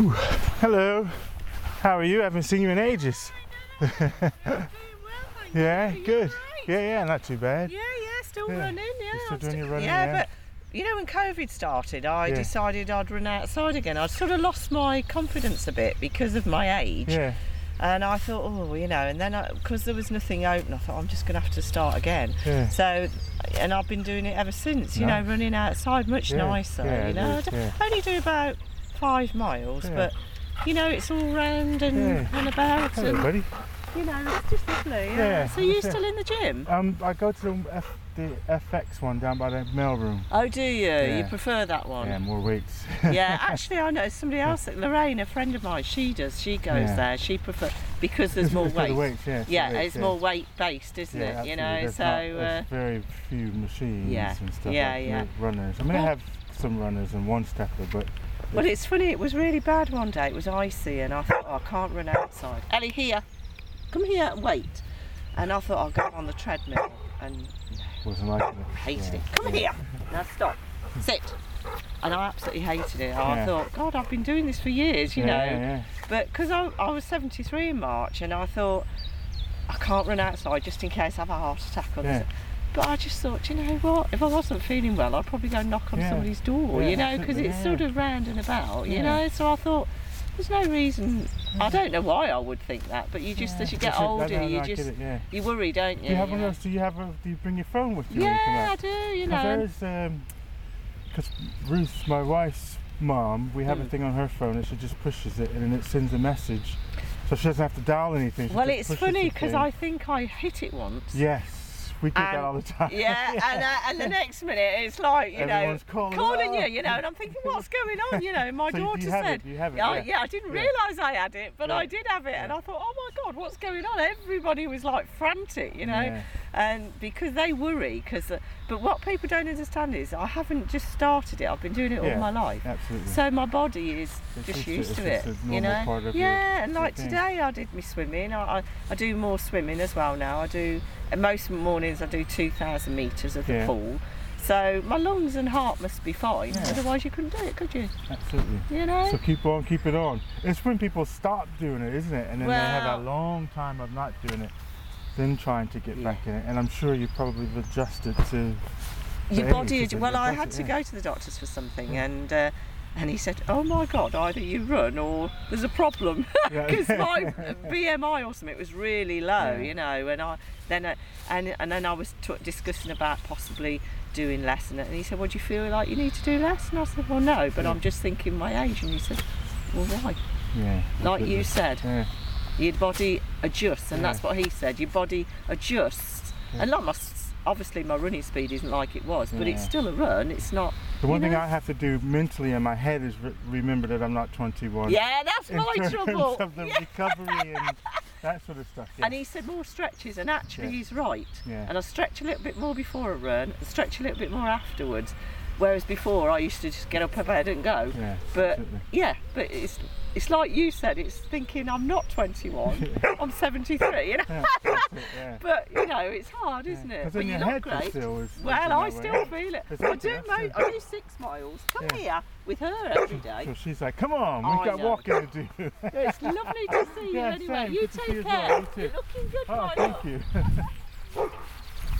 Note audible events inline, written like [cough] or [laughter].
Whew. Hello. How are you? I haven't seen you in ages. [laughs] yeah, good. Yeah, yeah, not too bad. Yeah, yeah, still Yeah. running. Yeah, You're still doing your running, yeah, yeah? but you know when COVID started, I Yeah. decided I'd run outside again. I'd sort of lost my confidence a bit because of my age, Yeah, and I thought, oh, you know, and then because there was nothing open, I thought I'm just going to have to start again. yeah. So, and I've been doing it ever since. You know, running outside much nicer. yeah, you know, I only do about five miles, Yeah. but you know, it's all round and, Yeah. and about, Hello, and buddy. you know, it's just lovely. Yeah. Yeah, so you that's it. still in the gym? Um, I go to the, F, the FX one down by the mail room. Oh, do you? You prefer that one? Yeah, more weights. [laughs] yeah, [laughs] actually, I know somebody else, Lorraine, a friend of mine. She does. She goes Yeah. there. She prefers because there's It's- more weight. weights, yeah. yeah, weights, it's yeah. more weight based, isn't Yeah, it? You know, There's so not- uh, there's very few machines yeah, and stuff yeah, like yeah. runners. I mean, I Well- have some runners and one stepper, but well, it's funny. It was really bad one day. It was icy, and I thought, oh, I can't run outside. Ellie, here, come here and wait. And I thought I'll go on the treadmill, and wasn't like it. hated yeah. it. Come here. Now stop. Sit. And I absolutely hated it. I Yeah. thought, God, I've been doing this for years, you yeah, know. Yeah, yeah. But because I, I was 73 in March and I thought, I can't run outside just in case I have a heart attack or Yeah. this. But I just thought, you know what? If I wasn't feeling well, I'd probably go knock on Yeah. somebody's door, Yeah, you know, because it's sort of round and about, you know. So I thought, there's no reason. I don't know why I would think that, but you just, as you get older, no, no, you just, it, yeah. you worry, don't you? Do you have one of those? Do you have a? Do you bring your phone with you? Yeah. I do, you know. is, um, because Ruth, my wife's mom, we have a Mm. thing on her phone that she just pushes it and then it sends a message, so she doesn't have to dial anything. she Well, it's funny because. I think I hit it once. Yes, we get that And- all the time. Yeah, [laughs] and, uh, and the next minute it's like, you Everyone's know, calling, you, "Oh." you know, and I'm thinking, what's going on? You know, my [laughs] So daughter you said, it, you have it, yeah, yeah. yeah, I didn't realise I had it, but I did have it, and I thought, oh my God, what's going on? Everybody was like frantic, you know, And because they worry, because, uh, but what people don't understand is I haven't just started it, I've been doing it Yeah, all my life. Absolutely. So my body is It's just used to it, you know. part of your- yeah, and like today I did my swimming. I, I, I do more swimming as well now. I do and most mornings I do two thousand meters of the Yeah. pool. So my lungs and heart must be fine. Yeah. Otherwise you couldn't do it, could you? Absolutely. You know. So keep on, keep it on. It's when people stop doing it, isn't it? And then they have a long time of not doing it, then trying to get Yeah. back in it. And I'm sure you probably have adjusted to. your body. Well, I had to yeah. go to the doctors for something, and uh, and he said, "Oh my God, either you run or there's a problem." [laughs] Because my [laughs] BMI or something it was really low, Yeah. you know, and I then uh, and and then I was t- discussing about possibly doing less, and, and he said, "Well, do you feel like you need to do less?" And I said, "Well, no, but Yeah. I'm just thinking my age." And he said, "Well, why?" Yeah. Like you said, Yeah. Your body adjusts, and Yeah. that's what he said. Your body adjusts, Yeah. and like my obviously my running speed isn't like it was, but it's still a run. It's not. The one thing know? I have to do mentally in my head is re- remember that I'm not 21. Yeah, that's in my terms trouble. [laughs] of the recovery and that sort of stuff. Yeah. And he said more stretches, and actually Yeah. he's right. Yeah. And I stretch a little bit more before a run, stretch a little bit more afterwards. Whereas before I used to just get up out of bed and go. yeah. But absolutely. yeah, but it's it's like you said, it's thinking I'm not 21, [laughs] I'm 73, you know. Yeah, yeah. But you know, it's hard, isn't it? But you look great. well, I still feel it. I do, mate. I do six miles. Come here with her every [coughs] day. So she's like, come on, we've got know. walking to do. [laughs] It's lovely to see you anyway. same. You take care. You. You're looking good, oh, thank you. [laughs]